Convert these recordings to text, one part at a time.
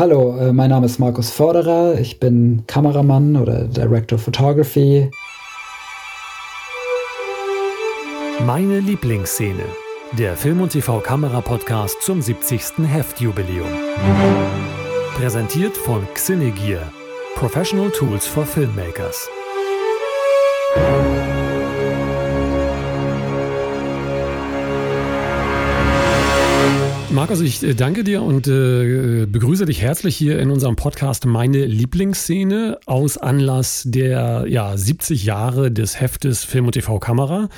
Hallo, äh, mein Name ist Markus Förderer. Ich bin Kameramann oder Director of Photography. Meine Lieblingsszene. Der Film- und TV-Kamera-Podcast zum 70. Heftjubiläum. Präsentiert von Xinegear. Professional Tools for Filmmakers. Markus, ich äh, danke dir und äh, begrüße dich herzlich hier in unserem Podcast Meine Lieblingsszene aus Anlass der ja, 70 Jahre des Heftes Film und TV Kamera.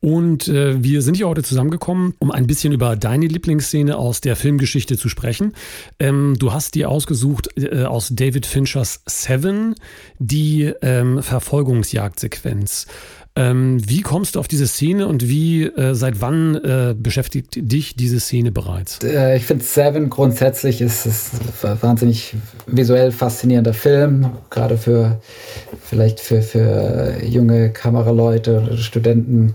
Und äh, wir sind hier heute zusammengekommen, um ein bisschen über deine Lieblingsszene aus der Filmgeschichte zu sprechen. Ähm, du hast dir ausgesucht äh, aus David Finchers Seven die ähm, Verfolgungsjagdsequenz. Ähm, wie kommst du auf diese Szene und wie, äh, seit wann äh, beschäftigt dich diese Szene bereits? Äh, ich finde Seven grundsätzlich ist es wahnsinnig visuell faszinierender Film, gerade für vielleicht für, für junge Kameraleute oder Studenten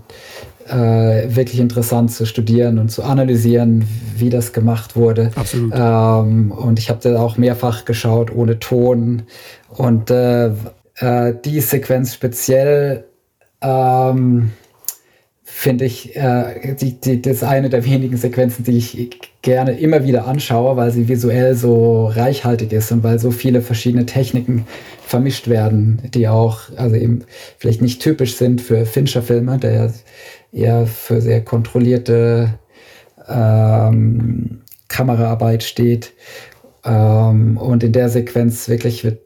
äh, wirklich interessant zu studieren und zu analysieren, wie das gemacht wurde. Absolut. Ähm, und ich habe das auch mehrfach geschaut ohne Ton und äh, äh, die Sequenz speziell ähm, finde ich, äh, die, die, das eine der wenigen Sequenzen, die ich gerne immer wieder anschaue, weil sie visuell so reichhaltig ist und weil so viele verschiedene Techniken vermischt werden, die auch, also eben vielleicht nicht typisch sind für Fincher-Filme, der eher für sehr kontrollierte ähm, Kameraarbeit steht. Ähm, und in der Sequenz wirklich wird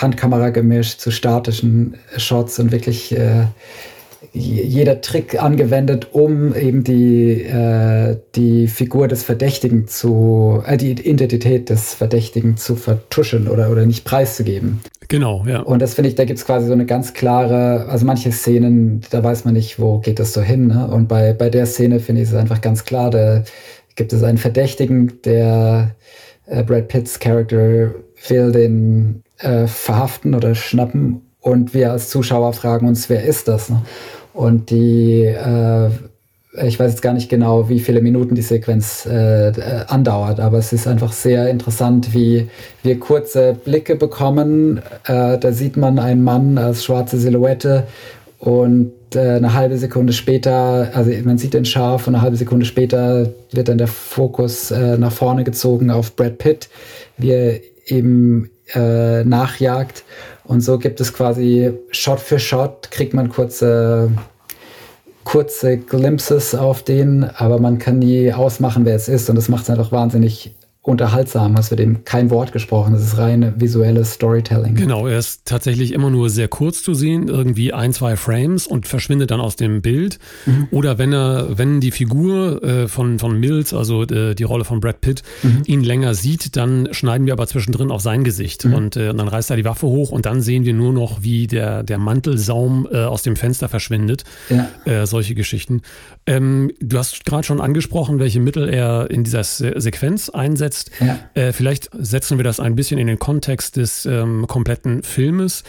Handkamera gemischt zu statischen Shots und wirklich äh, jeder Trick angewendet, um eben die, äh, die Figur des Verdächtigen zu, äh, die Identität des Verdächtigen zu vertuschen oder, oder nicht preiszugeben. Genau, ja. Und das finde ich, da gibt es quasi so eine ganz klare, also manche Szenen, da weiß man nicht, wo geht das so hin. Ne? Und bei, bei der Szene finde ich es einfach ganz klar, da gibt es einen Verdächtigen, der äh, Brad Pitts Charakter will den äh, verhaften oder schnappen und wir als Zuschauer fragen uns, wer ist das? Ne? Und die, äh, ich weiß jetzt gar nicht genau, wie viele Minuten die Sequenz äh, äh, andauert, aber es ist einfach sehr interessant, wie wir kurze Blicke bekommen. Äh, da sieht man einen Mann als schwarze Silhouette und äh, eine halbe Sekunde später, also man sieht den scharf und eine halbe Sekunde später wird dann der Fokus äh, nach vorne gezogen auf Brad Pitt, wie er eben äh, nachjagt. Und so gibt es quasi Shot für Shot, kriegt man kurze, kurze Glimpses auf den, aber man kann nie ausmachen, wer es ist. Und das macht es einfach wahnsinnig unterhaltsam. Es wird eben kein Wort gesprochen. Es ist rein visuelles Storytelling. Genau, er ist tatsächlich immer nur sehr kurz zu sehen, irgendwie ein, zwei Frames und verschwindet dann aus dem Bild. Mhm. Oder wenn er, wenn die Figur äh, von, von Mills, also äh, die Rolle von Brad Pitt, mhm. ihn länger sieht, dann schneiden wir aber zwischendrin auf sein Gesicht. Mhm. Und, äh, und dann reißt er die Waffe hoch und dann sehen wir nur noch, wie der, der Mantelsaum äh, aus dem Fenster verschwindet. Ja. Äh, solche Geschichten. Ähm, du hast gerade schon angesprochen, welche Mittel er in dieser Se Sequenz einsetzt setzt. Ja. Äh, vielleicht setzen wir das ein bisschen in den Kontext des ähm, kompletten Filmes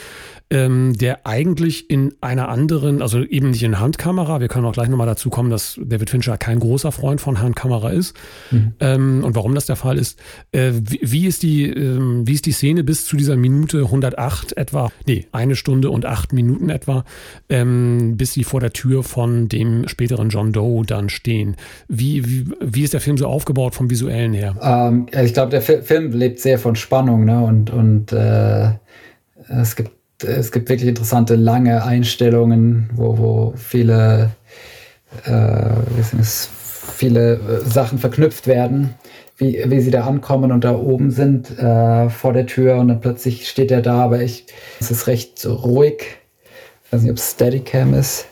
ähm, der eigentlich in einer anderen, also eben nicht in Handkamera, wir können auch gleich nochmal dazu kommen, dass David Fincher kein großer Freund von Handkamera ist mhm. ähm, und warum das der Fall ist. Äh, wie, wie, ist die, ähm, wie ist die Szene bis zu dieser Minute 108 etwa, nee, eine Stunde und acht Minuten etwa, ähm, bis sie vor der Tür von dem späteren John Doe dann stehen. Wie, wie, wie ist der Film so aufgebaut vom Visuellen her? Ähm, ich glaube, der Film lebt sehr von Spannung ne? und, und äh, es gibt es gibt wirklich interessante lange Einstellungen, wo, wo viele, äh, es, viele äh, Sachen verknüpft werden, wie, wie sie da ankommen und da oben sind äh, vor der Tür und dann plötzlich steht er da, aber ich, es ist recht ruhig. Ich weiß nicht, ob es Steadicam ist.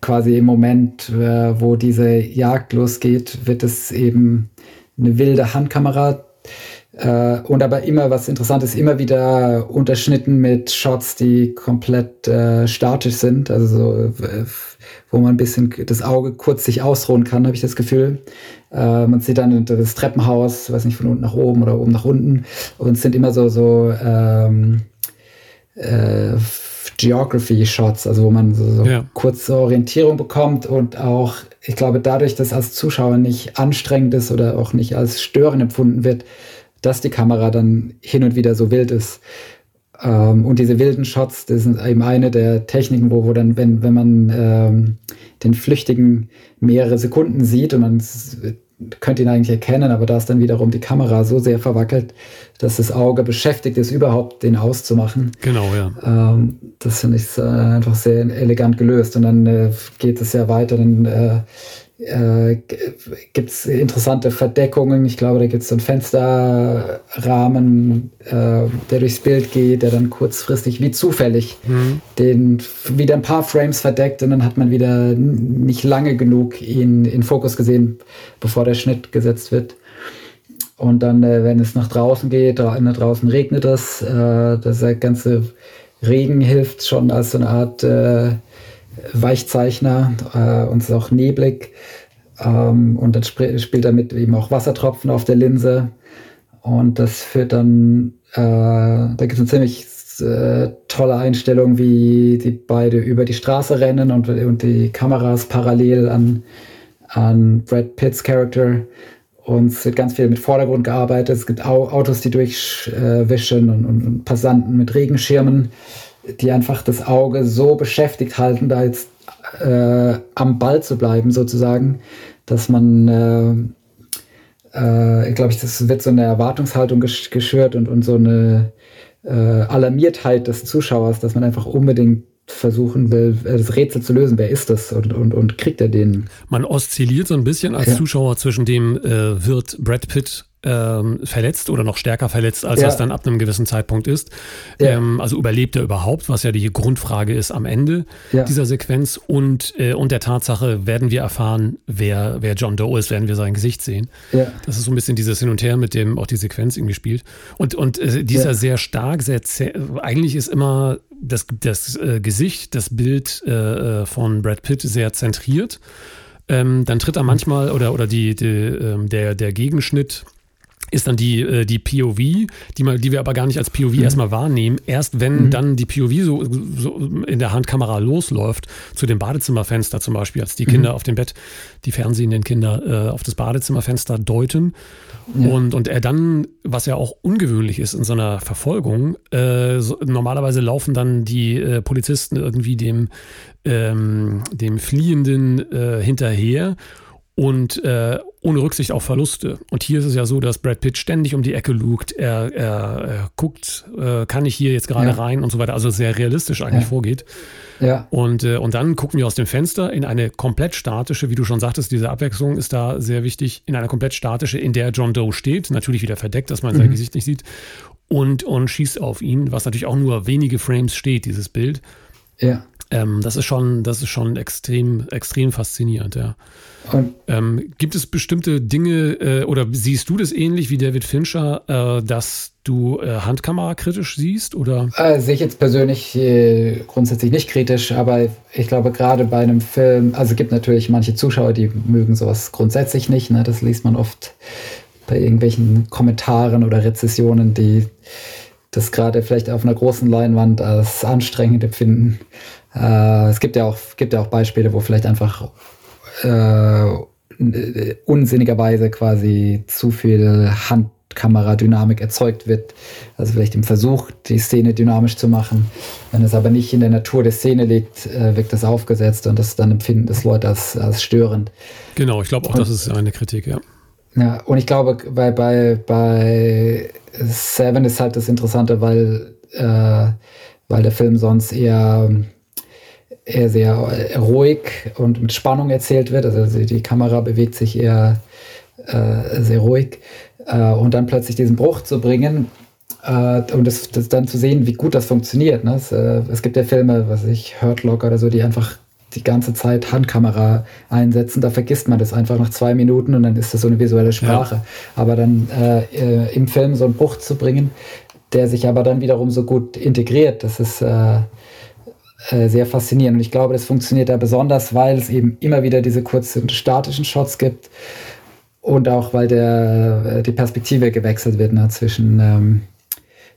Quasi im Moment, äh, wo diese Jagd losgeht, wird es eben eine wilde Handkamera äh, und aber immer, was interessant ist, immer wieder unterschnitten mit Shots, die komplett äh, statisch sind, also so, wo man ein bisschen das Auge kurz sich ausruhen kann, habe ich das Gefühl. Äh, man sieht dann das Treppenhaus, weiß nicht, von unten nach oben oder oben nach unten. Und es sind immer so, so ähm, äh, Geography-Shots, also wo man so, so ja. kurze Orientierung bekommt und auch, ich glaube, dadurch, dass als Zuschauer nicht anstrengend ist oder auch nicht als störend empfunden wird, dass die Kamera dann hin und wieder so wild ist. Ähm, und diese wilden Shots, das sind eben eine der Techniken, wo, wo dann, wenn, wenn man ähm, den Flüchtigen mehrere Sekunden sieht und man könnte ihn eigentlich erkennen, aber da ist dann wiederum die Kamera so sehr verwackelt, dass das Auge beschäftigt ist, überhaupt den auszumachen. Genau, ja. Ähm, das finde ich äh, einfach sehr elegant gelöst. Und dann äh, geht es ja weiter, dann äh, äh, gibt es interessante Verdeckungen. Ich glaube, da gibt es so einen Fensterrahmen, äh, der durchs Bild geht, der dann kurzfristig wie zufällig mhm. den wieder ein paar Frames verdeckt und dann hat man wieder nicht lange genug ihn in Fokus gesehen, bevor der Schnitt gesetzt wird. Und dann, äh, wenn es nach draußen geht, da nach draußen regnet es, äh, das ganze Regen hilft schon als so eine Art äh, Weichzeichner äh, und es ist auch neblig. Ähm, und dann sp spielt damit eben auch Wassertropfen auf der Linse. Und das führt dann, äh, da gibt es eine ziemlich äh, tolle Einstellung, wie die beide über die Straße rennen und, und die Kameras parallel an, an Brad Pitts Charakter. Und es wird ganz viel mit Vordergrund gearbeitet. Es gibt Au Autos, die durchwischen und, und, und Passanten mit Regenschirmen die einfach das Auge so beschäftigt halten, da jetzt äh, am Ball zu bleiben, sozusagen, dass man, äh, äh, glaube ich, das wird so eine Erwartungshaltung gesch geschürt und, und so eine äh, Alarmiertheit des Zuschauers, dass man einfach unbedingt versuchen will, das Rätsel zu lösen. Wer ist das und, und, und kriegt er den? Man oszilliert so ein bisschen als ja. Zuschauer zwischen dem, äh, wird Brad Pitt ähm, verletzt oder noch stärker verletzt, als ja. das dann ab einem gewissen Zeitpunkt ist. Ja. Ähm, also überlebt er überhaupt, was ja die Grundfrage ist am Ende ja. dieser Sequenz. Und, äh, und der Tatsache werden wir erfahren, wer, wer John Doe ist, werden wir sein Gesicht sehen. Das ist so ein bisschen dieses Hin und Her, mit dem auch die Sequenz irgendwie spielt. Und, und äh, dieser sehr stark, sehr eigentlich ist immer das, das äh, Gesicht, das Bild äh, äh, von Brad Pitt sehr zentriert. Ähm, dann tritt er manchmal oder, oder die, die ähm, der, der Gegenschnitt ist dann die, äh, die POV, die, mal, die wir aber gar nicht als POV mhm. erstmal wahrnehmen. Erst wenn mhm. dann die POV so, so, in der Handkamera losläuft, zu dem Badezimmerfenster zum Beispiel, als die Kinder mhm. auf dem Bett, die fernsehenden Kinder äh, auf das Badezimmerfenster deuten. Ja. Und, und er dann, was ja auch ungewöhnlich ist in so einer Verfolgung, äh, so, normalerweise laufen dann die äh, Polizisten irgendwie dem, ähm, dem Fliehenden äh, hinterher und äh, ohne Rücksicht auf Verluste. Und hier ist es ja so, dass Brad Pitt ständig um die Ecke lugt. Er, er, er guckt, äh, kann ich hier jetzt gerade ja. rein und so weiter. Also sehr realistisch eigentlich ja. vorgeht. Ja. Und, äh, und dann gucken wir aus dem Fenster in eine komplett statische, wie du schon sagtest, diese Abwechslung ist da sehr wichtig, in eine komplett statische, in der John Doe steht, natürlich wieder verdeckt, dass man mhm. sein Gesicht nicht sieht, und, und schießt auf ihn, was natürlich auch nur wenige Frames steht, dieses Bild. Ja. Ähm, das ist schon, das ist schon extrem, extrem faszinierend, ja. Ähm, gibt es bestimmte Dinge äh, oder siehst du das ähnlich wie David Fincher, äh, dass du äh, Handkamera kritisch siehst? Oder? Äh, sehe ich jetzt persönlich äh, grundsätzlich nicht kritisch, aber ich glaube gerade bei einem Film, also es gibt natürlich manche Zuschauer, die mögen sowas grundsätzlich nicht. Ne? Das liest man oft bei irgendwelchen Kommentaren oder Rezessionen, die das gerade vielleicht auf einer großen Leinwand als anstrengend empfinden. Äh, es gibt ja auch, gibt ja auch Beispiele, wo vielleicht einfach äh, unsinnigerweise quasi zu viel Handkameradynamik erzeugt wird. Also vielleicht im Versuch, die Szene dynamisch zu machen. Wenn es aber nicht in der Natur der Szene liegt, äh, wirkt das aufgesetzt und das dann empfinden das Leute als, als störend. Genau, ich glaube auch, und, das ist eine Kritik, ja. Ja, und ich glaube, bei, bei, bei Seven ist halt das Interessante, weil, äh, weil der Film sonst eher eher sehr ruhig und mit Spannung erzählt wird. Also die Kamera bewegt sich eher äh, sehr ruhig. Äh, und dann plötzlich diesen Bruch zu bringen äh, und das, das, dann zu sehen, wie gut das funktioniert. Ne? Es, äh, es, gibt ja Filme, was ich, Hurt Locker oder so, die einfach die ganze Zeit Handkamera einsetzen. Da vergisst man das einfach nach zwei Minuten und dann ist das so eine visuelle Sprache. Ja. Aber dann äh, im Film so einen Bruch zu bringen, der sich aber dann wiederum so gut integriert, das ist äh, sehr faszinierend. Und ich glaube, das funktioniert da besonders, weil es eben immer wieder diese kurzen statischen Shots gibt und auch weil der, äh, die Perspektive gewechselt wird ne, zwischen, ähm,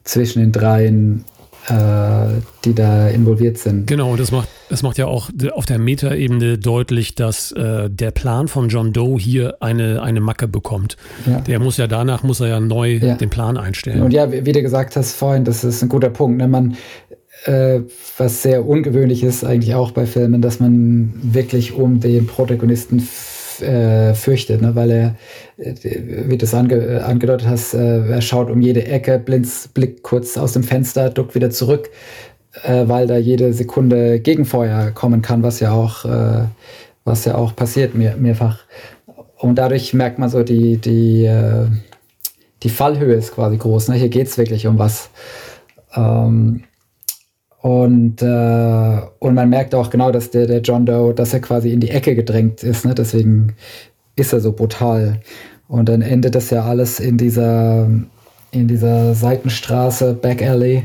zwischen den dreien äh, die da involviert sind. Genau, das macht, das macht ja auch auf der Metaebene deutlich, dass äh, der Plan von John Doe hier eine, eine Macke bekommt. Ja. Der muss ja danach, muss er ja neu ja. den Plan einstellen. Und ja, wie du gesagt hast vorhin, das ist ein guter Punkt. Ne? Man, äh, was sehr ungewöhnlich ist eigentlich auch bei Filmen, dass man wirklich um den Protagonisten äh, fürchtet, ne? weil er, äh, wie du es ange angedeutet hast, äh, er schaut um jede Ecke, blinz, blickt kurz aus dem Fenster, duckt wieder zurück, äh, weil da jede Sekunde Gegenfeuer kommen kann, was ja auch, äh, was ja auch passiert mehr, mehrfach. Und dadurch merkt man so, die, die, äh, die Fallhöhe ist quasi groß. Ne? Hier geht es wirklich um was. Ähm, und, äh, und man merkt auch genau, dass der, der John Doe, dass er quasi in die Ecke gedrängt ist. Ne? Deswegen ist er so brutal. Und dann endet das ja alles in dieser, in dieser Seitenstraße, Back Alley,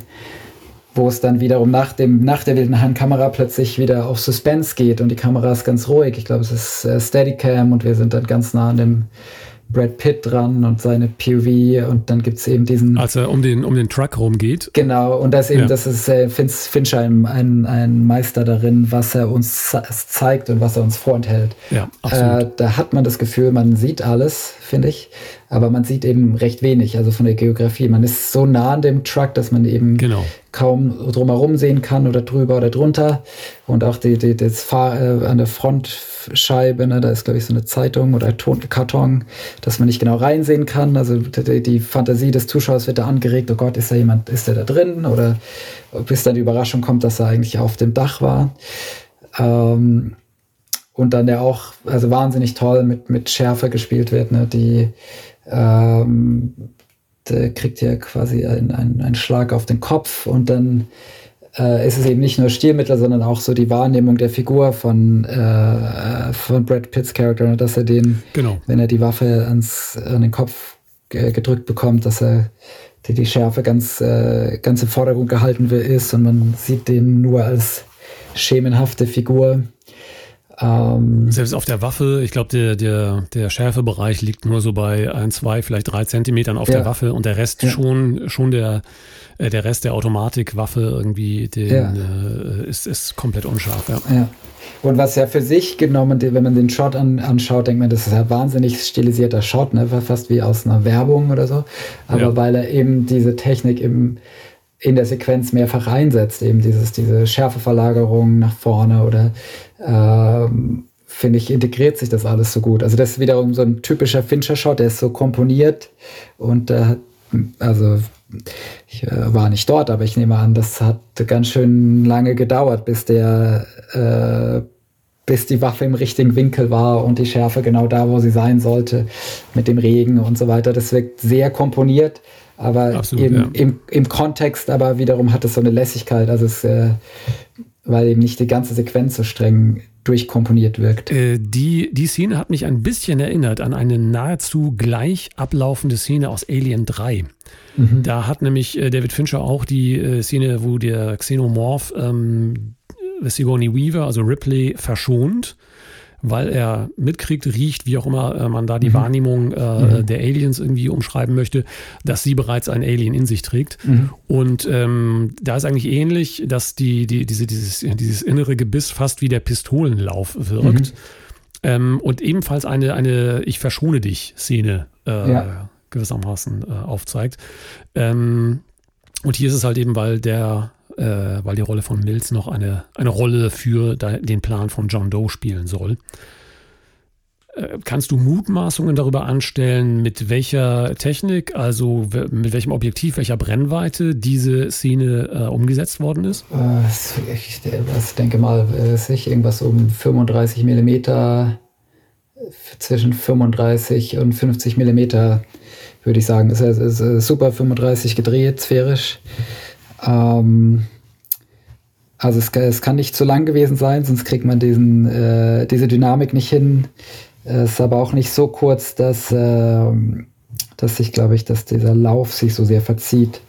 wo es dann wiederum nach, dem, nach der wilden Handkamera plötzlich wieder auf Suspense geht und die Kamera ist ganz ruhig. Ich glaube, es ist äh, Steadicam und wir sind dann ganz nah an dem Brad Pitt dran und seine POV und dann gibt es eben diesen. Als er um den, um den Truck rumgeht. Genau, und das eben, ja. das ist äh, Fincher ein, ein, ein, Meister darin, was er uns zeigt und was er uns vorenthält. Ja, absolut. Äh, da hat man das Gefühl, man sieht alles, finde ich, aber man sieht eben recht wenig, also von der Geografie. Man ist so nah an dem Truck, dass man eben genau. Kaum drumherum sehen kann oder drüber oder drunter. Und auch die, die, das Fahr äh, an der Front Scheibe, ne? da ist, glaube ich, so eine Zeitung oder Ton Karton, dass man nicht genau reinsehen kann. Also die, die, Fantasie des Zuschauers wird da angeregt, oh Gott, ist da jemand, ist der da drin? Oder bis dann die Überraschung kommt, dass er eigentlich auf dem Dach war. Ähm, und dann der auch, also wahnsinnig toll mit, mit Schärfe gespielt wird, ne? die ähm, der kriegt ja quasi einen, einen Schlag auf den Kopf und dann äh, ist es eben nicht nur Stilmittel, sondern auch so die Wahrnehmung der Figur von, äh, von Brad Pitts Charakter, ne, dass er den, genau. wenn er die Waffe ans, an den Kopf gedrückt bekommt, dass er die, die Schärfe ganz, äh, ganz im Vordergrund gehalten ist und man sieht den nur als schemenhafte Figur. Ähm, Selbst auf der Waffe, ich glaube, der, der, der Schärfebereich liegt nur so bei ein, zwei, vielleicht drei Zentimetern auf ja. der Waffe und der Rest ja. schon, schon der, äh, der Rest der Automatikwaffe irgendwie den, ja. äh, ist, ist komplett unscharf. Ja. Und was ja für sich genommen, wenn man den Shot an, anschaut, denkt man, das ist ja wahnsinnig stilisierter Shot, ne? fast wie aus einer Werbung oder so. Aber weil er eben diese Technik im, in der Sequenz mehrfach einsetzt, eben dieses, diese Schärfeverlagerung nach vorne oder ähm, finde ich, integriert sich das alles so gut. Also das ist wiederum so ein typischer Fincher-Shot, der ist so komponiert und äh, also ich äh, war nicht dort, aber ich nehme an, das hat ganz schön lange gedauert, bis der, äh, bis die Waffe im richtigen Winkel war und die Schärfe genau da, wo sie sein sollte, mit dem Regen und so weiter. Das wirkt sehr komponiert, aber Absolut, eben, ja. im, im Kontext, aber wiederum hat es so eine Lässigkeit, also es, äh, weil eben nicht die ganze Sequenz so streng durchkomponiert wirkt. Äh, die, die Szene hat mich ein bisschen erinnert an eine nahezu gleich ablaufende Szene aus Alien 3. Mhm. Da hat nämlich äh, David Fincher auch die äh, Szene, wo der Xenomorph ähm, Sigourney Weaver, also Ripley, verschont weil er mitkriegt, riecht, wie auch immer äh, man da die mhm. Wahrnehmung äh, mhm. der Aliens irgendwie umschreiben möchte, dass sie bereits ein Alien in sich trägt. Mhm. Und ähm, da ist eigentlich ähnlich, dass die, die, diese, dieses, dieses innere Gebiss fast wie der Pistolenlauf wirkt. Mhm. Ähm, und ebenfalls eine, eine Ich verschone dich Szene äh, ja. gewissermaßen äh, aufzeigt. Ähm, und hier ist es halt eben, weil der äh, weil die Rolle von Mills noch eine, eine Rolle für den Plan von John Doe spielen soll. Äh, kannst du Mutmaßungen darüber anstellen, mit welcher Technik, also mit welchem Objektiv, welcher Brennweite diese Szene äh, umgesetzt worden ist? Äh, ich, ich denke mal, sich irgendwas um 35 Millimeter, zwischen 35 und 50 Millimeter, würde ich sagen. Es ist, ist super 35 gedreht, sphärisch. Ähm, also es, es, kann nicht zu lang gewesen sein, sonst kriegt man diesen, äh, diese Dynamik nicht hin. Es ist aber auch nicht so kurz, dass, äh, dass sich, glaube ich, dass dieser Lauf sich so sehr verzieht.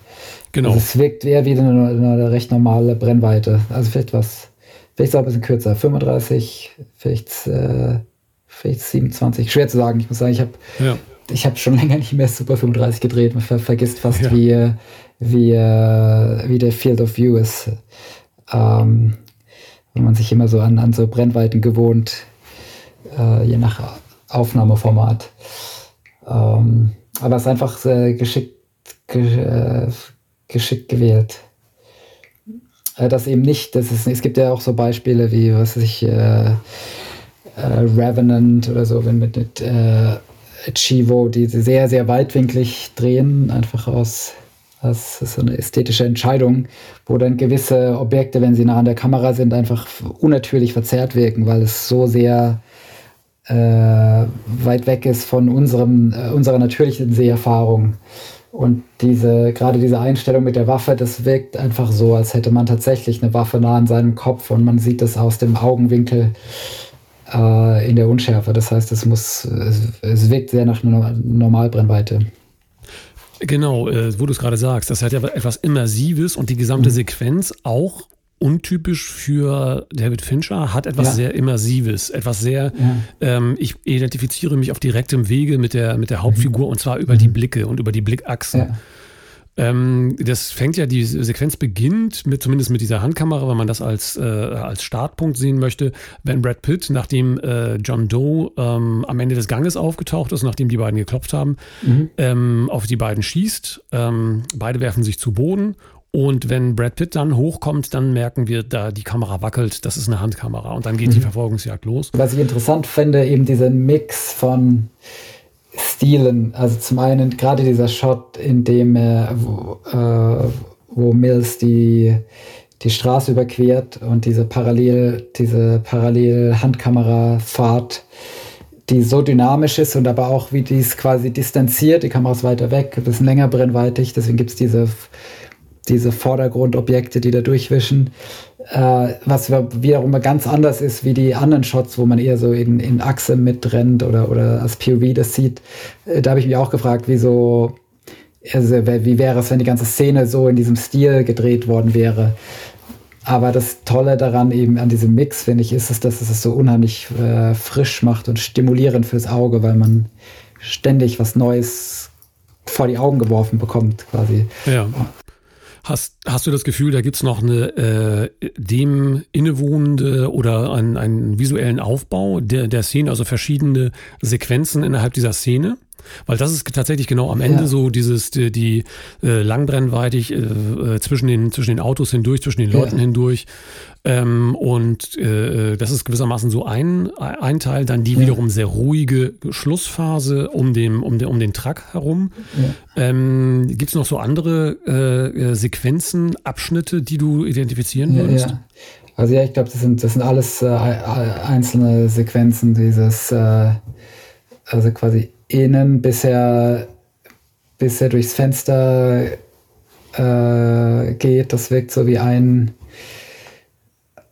Genau. Also es wirkt eher wie eine, eine, recht normale Brennweite. Also vielleicht was, vielleicht auch ein bisschen kürzer. 35, vielleicht, äh, vielleicht 27. Schwer zu sagen. Ich muss sagen, ich habe ja ich habe schon länger nicht mehr Super 35 gedreht. Man ver vergisst fast, ja. wie, wie, äh, wie der Field of View ist. Ähm, wenn man sich immer so an, an so Brennweiten gewohnt, äh, je nach Aufnahmeformat. Ähm, aber es ist einfach sehr geschickt, ge, äh, geschickt gewählt. Äh, das eben nicht, das ist, es gibt ja auch so Beispiele wie, was weiß ich, äh, Revenant oder so, wenn mit, mit Chivo, die sehr, sehr weitwinklig drehen, einfach aus, das ist eine ästhetische Entscheidung, wo dann gewisse Objekte, wenn sie nah an der Kamera sind, einfach unnatürlich verzerrt wirken, weil es so sehr äh, weit weg ist von unserem, äh, unserer natürlichen Seherfahrung. Und diese, gerade diese Einstellung mit der Waffe, das wirkt einfach so, als hätte man tatsächlich eine Waffe nah an seinem Kopf und man sieht das aus dem Augenwinkel äh, in der Unschärfe. Das heißt, es muss, es, es wirkt sehr nach einer Normalbrennweite. Genau, äh, wo du es gerade sagst, das hat ja etwas Immersives und die gesamte mhm. Sequenz auch untypisch für David Fincher, hat etwas ja. sehr Immersives, etwas sehr, ja. ähm, ich identifiziere mich auf direktem Wege mit der, mit der Hauptfigur mhm. und zwar über mhm. die Blicke und über die Blickachsen. Ja. Ähm, das fängt ja, die Sequenz beginnt mit, zumindest mit dieser Handkamera, wenn man das als, äh, als Startpunkt sehen möchte, wenn Brad Pitt, nachdem äh, John Doe ähm, am Ende des Ganges aufgetaucht ist, nachdem die beiden geklopft haben, mhm. ähm, auf die beiden schießt. Ähm, beide werfen sich zu Boden und wenn Brad Pitt dann hochkommt, dann merken wir, da die Kamera wackelt, das ist eine Handkamera und dann geht mhm. die Verfolgungsjagd los. Was ich interessant finde, eben dieser Mix von Stilen. Also zum einen gerade dieser Shot, in dem er, wo, äh, wo Mills die, die Straße überquert und diese parallel, diese parallel Handkamerafahrt, die so dynamisch ist und aber auch wie die ist quasi distanziert, die Kamera ist weiter weg, ein bisschen länger brennweitig, deswegen gibt es diese, diese Vordergrundobjekte, die da durchwischen äh, was wiederum ganz anders ist wie die anderen Shots, wo man eher so in, in Achse mitrennt oder, oder als POV das sieht. Äh, da habe ich mich auch gefragt, wieso, also wie wäre es, wenn die ganze Szene so in diesem Stil gedreht worden wäre. Aber das Tolle daran eben an diesem Mix, finde ich, ist es, dass es es so unheimlich äh, frisch macht und stimulierend fürs Auge, weil man ständig was Neues vor die Augen geworfen bekommt, quasi. Ja. Hast, hast du das Gefühl, da gibt es noch eine äh, dem innewohnende oder einen, einen visuellen Aufbau der, der Szene, also verschiedene Sequenzen innerhalb dieser Szene? Weil das ist tatsächlich genau am Ende ja. so dieses, die, die äh, langbrennweitig äh, äh, zwischen, den, zwischen den Autos hindurch, zwischen den Leuten ja. hindurch. Ähm, und äh, das ist gewissermaßen so ein, ein Teil, dann die ja. wiederum sehr ruhige Schlussphase um, dem, um, den, um den Truck herum. Ähm, Gibt es noch so andere äh, äh, Sequenzen, Abschnitte, die du identifizieren würdest? Ja. Also ja, ich glaube, das sind, das sind alles äh, einzelne Sequenzen dieses, äh, also quasi innen, bis er, bis er durchs Fenster äh, geht. Das wirkt so wie ein,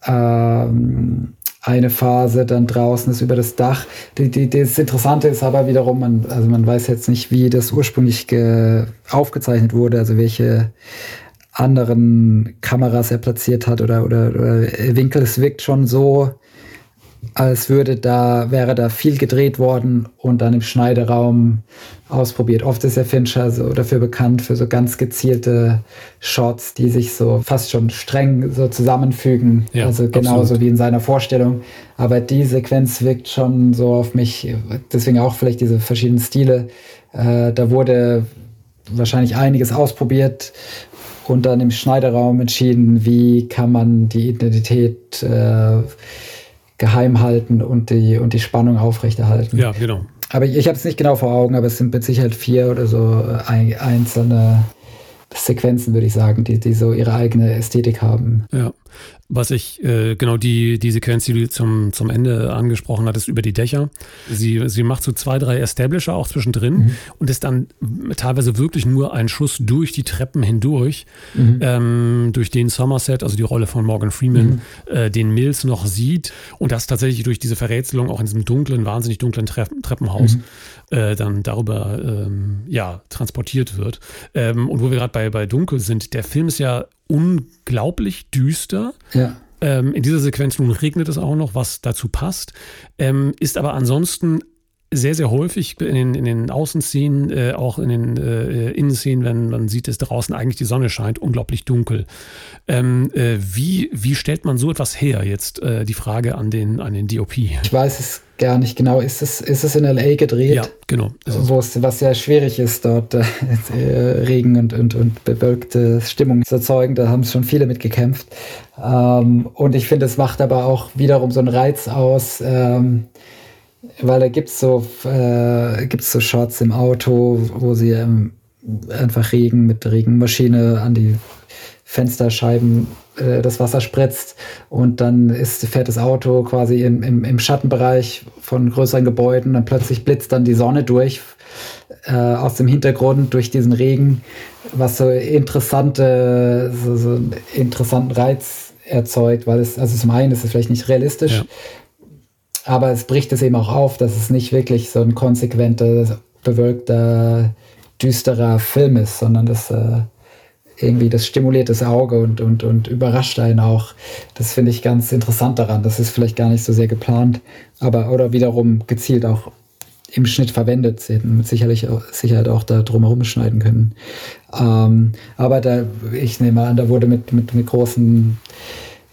ähm, eine Phase, dann draußen ist über das Dach. Die, die, das Interessante ist aber wiederum, man, also man weiß jetzt nicht, wie das ursprünglich aufgezeichnet wurde, also welche anderen Kameras er platziert hat oder, oder, oder Winkel. Es wirkt schon so, als würde da, wäre da viel gedreht worden und dann im Schneideraum ausprobiert. Oft ist ja Fincher so dafür bekannt, für so ganz gezielte Shots, die sich so fast schon streng so zusammenfügen. Ja, also genauso absolut. wie in seiner Vorstellung. Aber die Sequenz wirkt schon so auf mich, deswegen auch vielleicht diese verschiedenen Stile. Äh, da wurde wahrscheinlich einiges ausprobiert und dann im Schneideraum entschieden, wie kann man die Identität äh, geheim halten und die, und die Spannung aufrechterhalten. Ja, genau. Aber ich, ich habe es nicht genau vor Augen, aber es sind mit Sicherheit vier oder so äh, einzelne Sequenzen, würde ich sagen, die, die so ihre eigene Ästhetik haben. Ja. Was ich, äh, genau die, die Sequenz, die du zum, zum Ende angesprochen hattest, über die Dächer. Sie, sie macht so zwei, drei Establisher auch zwischendrin mhm. und ist dann teilweise wirklich nur ein Schuss durch die Treppen hindurch, mhm. ähm, durch den Somerset, also die Rolle von Morgan Freeman, mhm. äh, den Mills noch sieht und das tatsächlich durch diese Verrätselung auch in diesem dunklen, wahnsinnig dunklen Tre Treppenhaus mhm. äh, dann darüber ähm, ja, transportiert wird. Ähm, und wo wir gerade bei, bei Dunkel sind, der Film ist ja unglaublich düster. Ja. Ähm, in dieser Sequenz nun regnet es auch noch, was dazu passt, ähm, ist aber ansonsten sehr, sehr häufig in den, in den Außenszenen, äh, auch in den äh, Innenszenen, wenn man sieht, dass draußen eigentlich die Sonne scheint, unglaublich dunkel. Ähm, äh, wie, wie stellt man so etwas her? Jetzt äh, die Frage an den, an den DOP. Ich weiß es gar nicht genau. Ist es, ist es in LA gedreht? Ja, genau. Wo es, was ja schwierig ist, dort äh, Regen und, und, und bewölkte Stimmung zu erzeugen. Da haben schon viele mitgekämpft. Ähm, und ich finde, es macht aber auch wiederum so einen Reiz aus. Ähm, weil da gibt es so, äh, gibt's so Shots im Auto, wo sie ähm, einfach Regen mit Regenmaschine an die Fensterscheiben äh, das Wasser spritzt und dann ist, fährt das Auto quasi im, im, im Schattenbereich von größeren Gebäuden und plötzlich blitzt dann die Sonne durch äh, aus dem Hintergrund durch diesen Regen, was so interessante, so, so einen interessanten Reiz erzeugt, weil es, also zum einen ist es vielleicht nicht realistisch, ja. Aber es bricht es eben auch auf, dass es nicht wirklich so ein konsequenter, bewölkter, düsterer Film ist, sondern das äh, irgendwie das stimuliert das Auge und, und, und überrascht einen auch. Das finde ich ganz interessant daran. Das ist vielleicht gar nicht so sehr geplant, aber oder wiederum gezielt auch im Schnitt verwendet. Sie hätten mit sicherlich Sicherheit auch da drumherum schneiden können. Ähm, aber da, ich nehme an, da wurde mit, mit, mit großen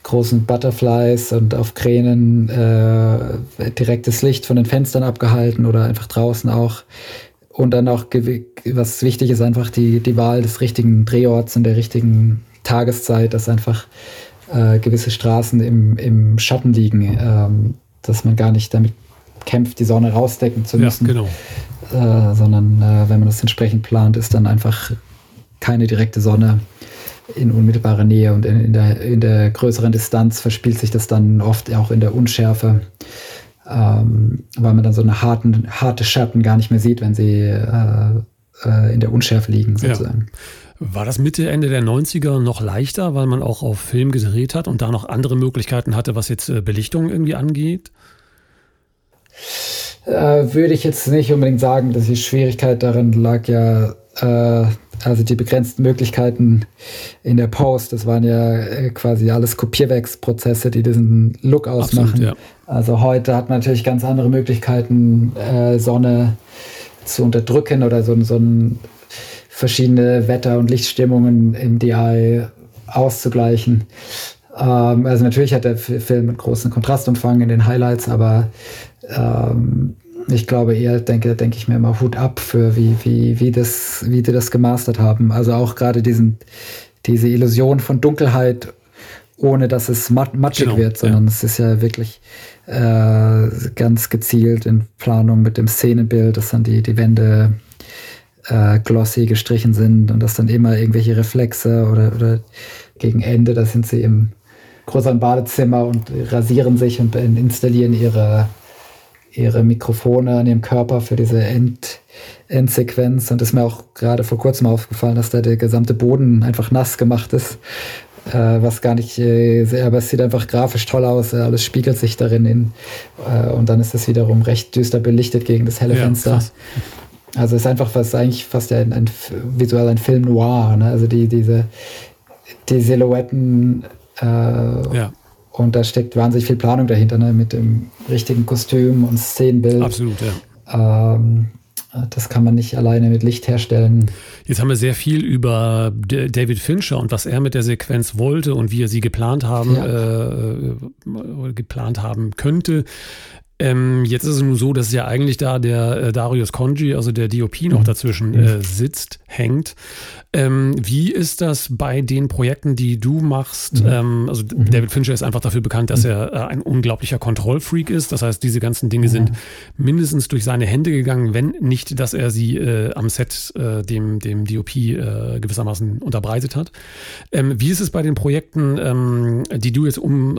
großen Butterflies und auf Kränen äh, direktes Licht von den Fenstern abgehalten oder einfach draußen auch. Und dann auch, was wichtig ist, einfach die, die Wahl des richtigen Drehorts in der richtigen Tageszeit, dass einfach äh, gewisse Straßen im, im Schatten liegen, ähm, dass man gar nicht damit kämpft, die Sonne rausdecken zu müssen. Ja, genau. Äh, sondern äh, wenn man das entsprechend plant, ist dann einfach keine direkte Sonne in unmittelbarer Nähe und in, in, der, in der größeren Distanz verspielt sich das dann oft auch in der Unschärfe, ähm, weil man dann so eine harten, harte Schatten gar nicht mehr sieht, wenn sie äh, äh, in der Unschärfe liegen, sozusagen. Ja. War das Mitte, Ende der 90er noch leichter, weil man auch auf Film gedreht hat und da noch andere Möglichkeiten hatte, was jetzt äh, Belichtung irgendwie angeht? Äh, würde ich jetzt nicht unbedingt sagen, dass die Schwierigkeit darin lag ja äh, also die begrenzten Möglichkeiten in der Post, das waren ja äh, quasi alles Kopierwerksprozesse, die diesen Look ausmachen. Absolut, ja. Also heute hat man natürlich ganz andere Möglichkeiten, äh, Sonne zu unterdrücken oder so, so ein, verschiedene Wetter- und Lichtstimmungen im DI auszugleichen. Ähm, also natürlich hat der Film einen großen Kontrastumfang in den Highlights, aber ähm, ich glaube eher, denke, denke ich mir immer Hut ab für wie, wie, wie, das, wie die das gemastert haben. Also auch gerade diesen, diese Illusion von Dunkelheit, ohne dass es mat matschig genau, wird, sondern ja. es ist ja wirklich äh, ganz gezielt in Planung mit dem Szenenbild, dass dann die, die Wände äh, glossy gestrichen sind und dass dann immer irgendwelche Reflexe oder, oder gegen Ende, da sind sie im größeren Badezimmer und rasieren sich und installieren ihre ihre Mikrofone an ihrem Körper für diese End Endsequenz. Und ist mir auch gerade vor kurzem aufgefallen, dass da der gesamte Boden einfach nass gemacht ist. Äh, was gar nicht äh, sehr, aber es sieht einfach grafisch toll aus. Äh, alles spiegelt sich darin in. Äh, und dann ist es wiederum recht düster belichtet gegen das helle ja, Fenster. Krass. Also es ist einfach fast eigentlich fast ein, ein visuell ein Film noir. Ne? Also die, diese die Silhouetten äh, ja. Und da steckt wahnsinnig viel Planung dahinter, ne? mit dem richtigen Kostüm und Szenenbild. Absolut, ja. Ähm, das kann man nicht alleine mit Licht herstellen. Jetzt haben wir sehr viel über David Fincher und was er mit der Sequenz wollte und wie er sie geplant haben, ja. äh, geplant haben könnte. Ähm, jetzt ist es nun so, dass ja eigentlich da der äh, Darius Conji, also der DOP, noch mhm. dazwischen mhm. äh, sitzt, hängt. Ähm, wie ist das bei den Projekten, die du machst? Mhm. Ähm, also. David Fincher ist einfach dafür bekannt, dass er äh, ein unglaublicher Kontrollfreak ist. Das heißt, diese ganzen Dinge sind mindestens durch seine Hände gegangen, wenn nicht, dass er sie äh, am Set äh, dem, dem DOP äh, gewissermaßen unterbreitet hat. Ähm, wie ist es bei den Projekten, ähm, die du jetzt um,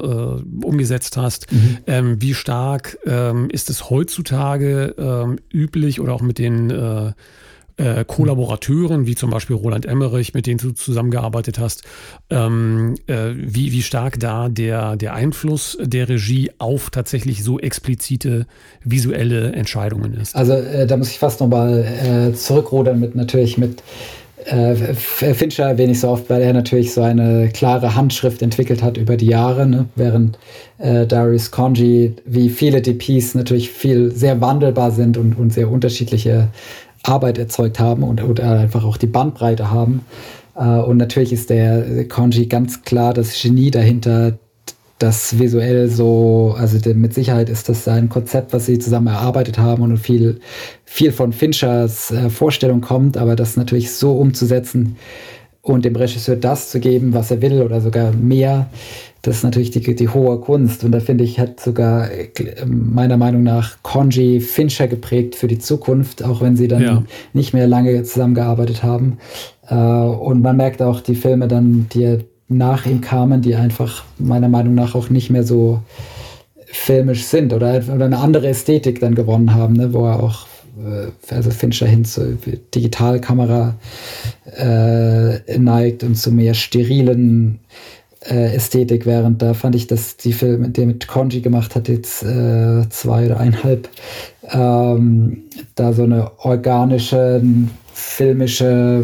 umgesetzt hast? Mhm. Ähm, wie stark ähm, ist es heutzutage üblich oder auch mit den äh, Kollaborateuren, wie zum Beispiel Roland Emmerich, mit denen du zusammengearbeitet hast, ähm, äh, wie, wie stark da der, der Einfluss der Regie auf tatsächlich so explizite visuelle Entscheidungen ist. Also äh, da muss ich fast nochmal äh, zurückrudern mit natürlich mit äh, Fincher erwähne ich so oft, weil er natürlich so eine klare Handschrift entwickelt hat über die Jahre, ne? während äh, Darius Conji, wie viele DPs, natürlich viel sehr wandelbar sind und, und sehr unterschiedliche Arbeit erzeugt haben und, und einfach auch die Bandbreite haben. Äh, und natürlich ist der Conji ganz klar das Genie dahinter, das visuell so, also mit Sicherheit ist das ein Konzept, was sie zusammen erarbeitet haben und viel, viel von Finchers äh, Vorstellung kommt, aber das natürlich so umzusetzen und dem Regisseur das zu geben, was er will oder sogar mehr, das ist natürlich die, die hohe Kunst. Und da finde ich, hat sogar äh, meiner Meinung nach Conji Fincher geprägt für die Zukunft, auch wenn sie dann ja. nicht mehr lange zusammengearbeitet haben. Äh, und man merkt auch die Filme dann, die er nach ihm kamen, die einfach meiner Meinung nach auch nicht mehr so filmisch sind oder, oder eine andere Ästhetik dann gewonnen haben, ne, wo er auch äh, also Fincher hin zur Digitalkamera äh, neigt und zu mehr sterilen äh, Ästhetik, während da fand ich, dass die Filme, die er mit Conji gemacht hat, jetzt äh, zwei oder eineinhalb, ähm, da so eine organische, filmische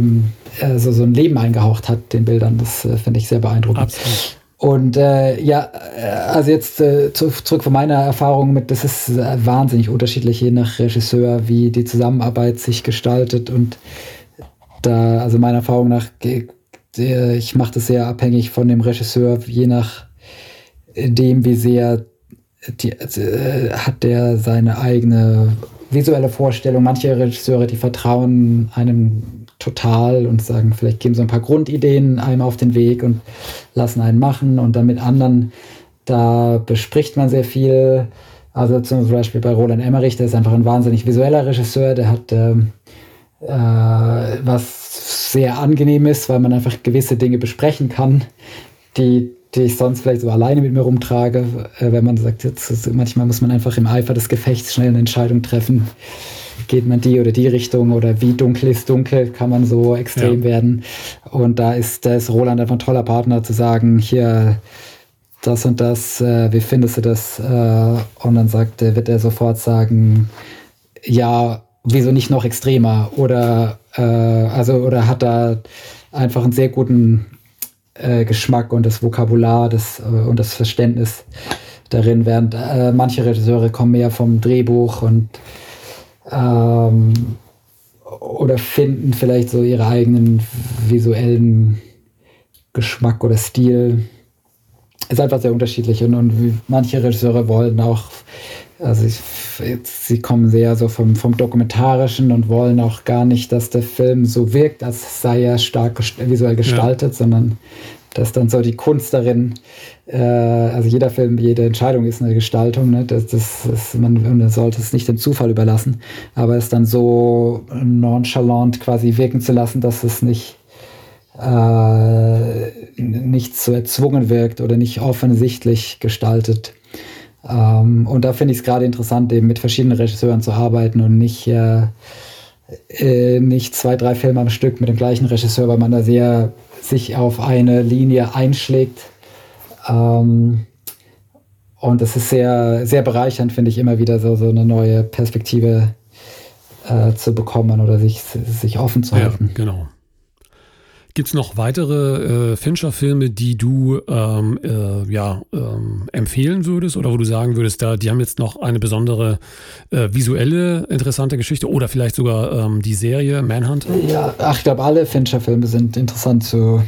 also so ein Leben eingehaucht hat, den Bildern. Das äh, finde ich sehr beeindruckend. Absolut. Und äh, ja, äh, also jetzt äh, zurück von meiner Erfahrung mit, das ist äh, wahnsinnig unterschiedlich, je nach Regisseur, wie die Zusammenarbeit sich gestaltet. Und da, also meiner Erfahrung nach, ich mache das sehr abhängig von dem Regisseur, je nach dem, wie sehr die, äh, hat der seine eigene visuelle Vorstellung. Manche Regisseure, die vertrauen einem total und sagen, vielleicht geben so ein paar Grundideen einem auf den Weg und lassen einen machen und dann mit anderen, da bespricht man sehr viel. Also zum Beispiel bei Roland Emmerich, der ist einfach ein wahnsinnig visueller Regisseur, der hat ähm, äh, was sehr angenehm ist, weil man einfach gewisse Dinge besprechen kann, die, die ich sonst vielleicht so alleine mit mir rumtrage, äh, wenn man sagt, jetzt, manchmal muss man einfach im Eifer des Gefechts schnell eine Entscheidung treffen geht man die oder die Richtung oder wie dunkel ist dunkel, kann man so extrem ja. werden. Und da ist, da ist Roland einfach ein toller Partner zu sagen, hier, das und das, äh, wie findest du das? Äh, und dann sagt, wird er sofort sagen, ja, wieso nicht noch extremer? Oder, äh, also, oder hat da einfach einen sehr guten äh, Geschmack und das Vokabular das, äh, und das Verständnis darin, während äh, manche Regisseure kommen mehr vom Drehbuch und ähm, oder finden vielleicht so ihre eigenen visuellen Geschmack oder Stil. Ist einfach sehr unterschiedlich und, und manche Regisseure wollen auch, also ich, jetzt, sie kommen sehr so vom, vom Dokumentarischen und wollen auch gar nicht, dass der Film so wirkt, als sei er stark visuell gestaltet, ja. sondern dass dann so die Kunst darin, äh, also jeder Film, jede Entscheidung ist eine Gestaltung, ne? das, das, das, man, man sollte es nicht dem Zufall überlassen, aber es dann so nonchalant quasi wirken zu lassen, dass es nicht äh, nicht so erzwungen wirkt oder nicht offensichtlich gestaltet. Ähm, und da finde ich es gerade interessant, eben mit verschiedenen Regisseuren zu arbeiten und nicht, äh, äh, nicht zwei, drei Filme am Stück mit dem gleichen Regisseur, weil man da sehr sich auf eine Linie einschlägt. Ähm, und es ist sehr, sehr bereichernd, finde ich, immer wieder so, so eine neue Perspektive äh, zu bekommen oder sich, sich offen zu halten. Ja, genau. Gibt es noch weitere äh, Fincher-Filme, die du ähm, äh, ja, ähm, empfehlen würdest oder wo du sagen würdest, da, die haben jetzt noch eine besondere äh, visuelle interessante Geschichte oder vielleicht sogar ähm, die Serie Manhunt? Ja, ach, ich glaube, alle Fincher-Filme sind interessant zu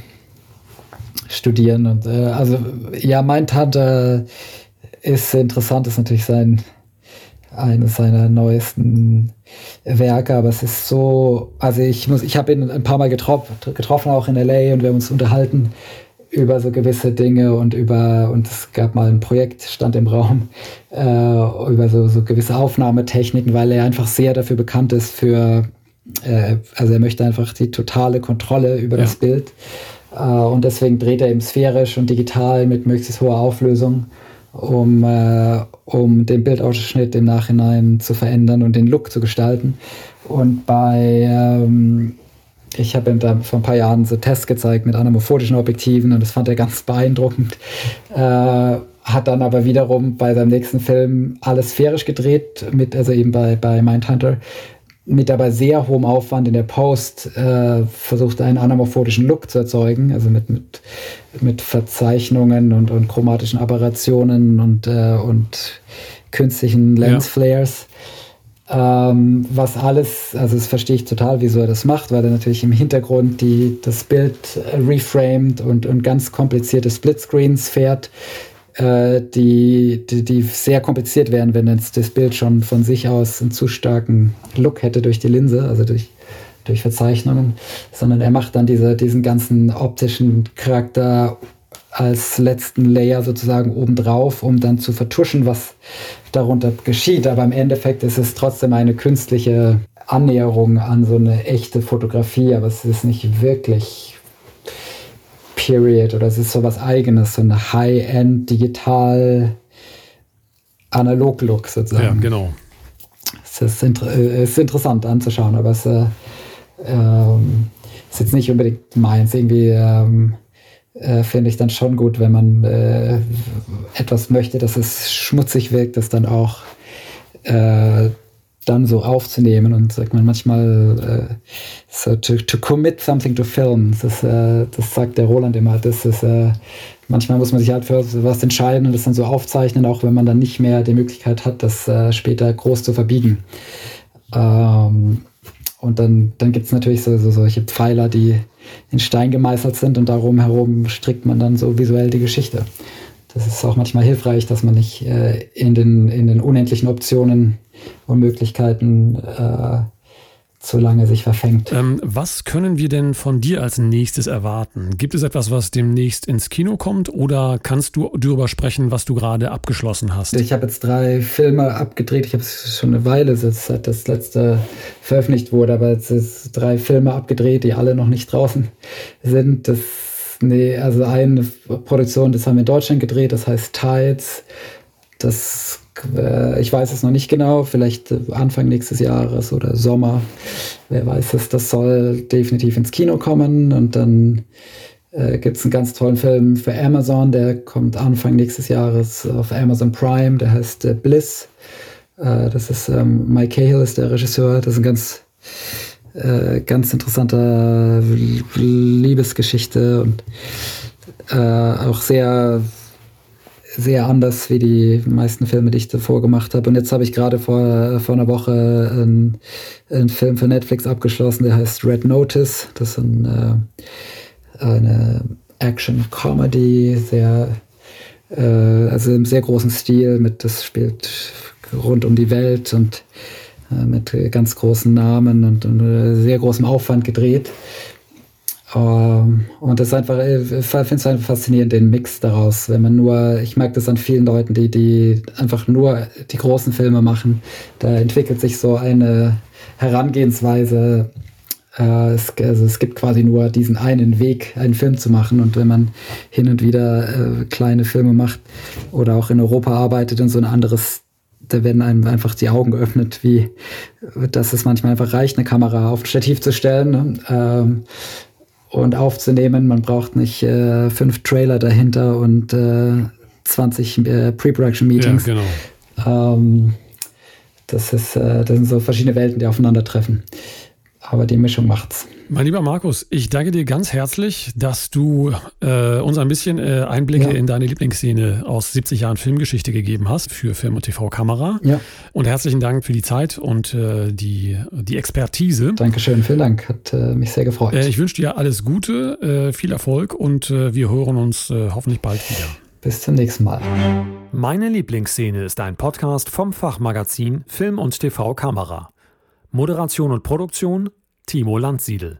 studieren. Und, äh, also, ja, mein Tante ist interessant, ist natürlich sein eines seiner neuesten Werke, aber es ist so, also ich muss, ich habe ihn ein paar Mal getroffen, getroffen auch in LA und wir haben uns unterhalten über so gewisse Dinge und über, und es gab mal ein Projekt, stand im Raum, äh, über so, so gewisse Aufnahmetechniken, weil er einfach sehr dafür bekannt ist für, äh, also er möchte einfach die totale Kontrolle über ja. das Bild äh, und deswegen dreht er eben sphärisch und digital mit möglichst hoher Auflösung um, äh, um den Bildausschnitt im Nachhinein zu verändern und den Look zu gestalten. Und bei, ähm, ich habe ihm da vor ein paar Jahren so Tests gezeigt mit anamorphotischen Objektiven und das fand er ganz beeindruckend. Äh, hat dann aber wiederum bei seinem nächsten Film alles sphärisch gedreht, mit, also eben bei, bei Mindhunter, mit dabei sehr hohem Aufwand in der Post äh, versucht, einen anamorphotischen Look zu erzeugen, also mit, mit, mit Verzeichnungen und, und chromatischen Aberrationen und, äh, und künstlichen Lensflares. Ja. Ähm, was alles, also das verstehe ich total, wieso er das macht, weil er natürlich im Hintergrund die, das Bild reframed und, und ganz komplizierte Splitscreens fährt, äh, die, die, die, sehr kompliziert wären, wenn jetzt das Bild schon von sich aus einen zu starken Look hätte durch die Linse, also durch, durch Verzeichnungen, sondern er macht dann diese, diesen ganzen optischen Charakter als letzten Layer sozusagen obendrauf, um dann zu vertuschen, was darunter geschieht. Aber im Endeffekt ist es trotzdem eine künstliche Annäherung an so eine echte Fotografie, aber es ist nicht wirklich Period oder es ist so was Eigenes, so eine High-End digital Analog-Look sozusagen. Ja, genau. Es ist, inter äh, ist interessant anzuschauen, aber es äh, ähm, ist jetzt nicht unbedingt meins. Irgendwie ähm, äh, finde ich dann schon gut, wenn man äh, etwas möchte, dass es schmutzig wirkt, das dann auch äh, dann so aufzunehmen und sagt man manchmal äh, so to, to commit something to film. Das, äh, das sagt der Roland immer. Das ist äh, manchmal muss man sich halt für was entscheiden und das dann so aufzeichnen, auch wenn man dann nicht mehr die Möglichkeit hat, das äh, später groß zu verbiegen. Ähm, und dann, dann gibt es natürlich so, so, solche Pfeiler, die in Stein gemeißelt sind und darum herum strickt man dann so visuell die Geschichte. Das ist auch manchmal hilfreich, dass man nicht äh, in, den, in den unendlichen Optionen und Möglichkeiten äh, zu lange sich verfängt. Ähm, was können wir denn von dir als nächstes erwarten? Gibt es etwas, was demnächst ins Kino kommt oder kannst du darüber sprechen, was du gerade abgeschlossen hast? Ich habe jetzt drei Filme abgedreht. Ich habe es schon eine Weile, seit das letzte veröffentlicht wurde, aber jetzt ist drei Filme abgedreht, die alle noch nicht draußen sind. Das, nee, also eine Produktion, das haben wir in Deutschland gedreht, das heißt Tides. Das ich weiß es noch nicht genau, vielleicht äh, Anfang nächstes Jahres oder Sommer. Wer weiß es, das soll definitiv ins Kino kommen. Und dann äh, gibt es einen ganz tollen Film für Amazon, der kommt Anfang nächstes Jahres auf Amazon Prime, der heißt äh, Bliss. Äh, das ist ähm, Mike Cahill ist der Regisseur. Das ist ein ganz, äh, ganz interessanter Liebesgeschichte und auch sehr sehr anders wie die meisten Filme, die ich davor gemacht habe. Und jetzt habe ich gerade vor, vor einer Woche einen, einen, Film für Netflix abgeschlossen, der heißt Red Notice. Das ist ein, äh, eine Action-Comedy, sehr, äh, also im sehr großen Stil, mit, das spielt rund um die Welt und äh, mit ganz großen Namen und, und äh, sehr großem Aufwand gedreht. Um, und das ist einfach, ich finde es einfach faszinierend, den Mix daraus. Wenn man nur, ich mag das an vielen Leuten, die, die einfach nur die großen Filme machen. Da entwickelt sich so eine Herangehensweise. Äh, es, also es gibt quasi nur diesen einen Weg, einen Film zu machen. Und wenn man hin und wieder äh, kleine Filme macht oder auch in Europa arbeitet und so ein anderes da werden einem einfach die Augen geöffnet, wie dass es manchmal einfach reicht, eine Kamera auf ein Stativ zu stellen. Ähm, und aufzunehmen. Man braucht nicht äh, fünf Trailer dahinter und äh, 20 äh, Pre-Production-Meetings. Ja, genau. Ähm, das, ist, äh, das sind so verschiedene Welten, die aufeinandertreffen. Aber die Mischung macht's. Mein lieber Markus, ich danke dir ganz herzlich, dass du äh, uns ein bisschen äh, Einblicke ja. in deine Lieblingsszene aus 70 Jahren Filmgeschichte gegeben hast für Film und TV-Kamera. Ja. Und herzlichen Dank für die Zeit und äh, die, die Expertise. Dankeschön, vielen Dank. Hat äh, mich sehr gefreut. Äh, ich wünsche dir alles Gute, äh, viel Erfolg und wir hören uns hoffentlich bald wieder. Bis zum nächsten Mal. Meine Lieblingsszene ist ein Podcast vom Fachmagazin Film und TV Kamera. Moderation und Produktion Timo Landsiedel.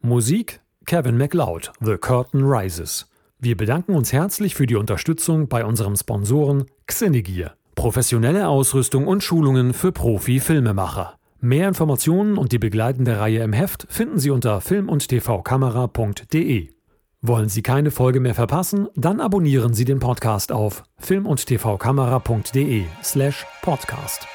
Musik Kevin MacLeod, The Curtain Rises. Wir bedanken uns herzlich für die Unterstützung bei unserem Sponsoren Xenegear. Professionelle Ausrüstung und Schulungen für Profi-Filmemacher. Mehr Informationen und die begleitende Reihe im Heft finden Sie unter film- und tvkamera.de. Wollen Sie keine Folge mehr verpassen? Dann abonnieren Sie den Podcast auf film- und tvkamera.de slash podcast.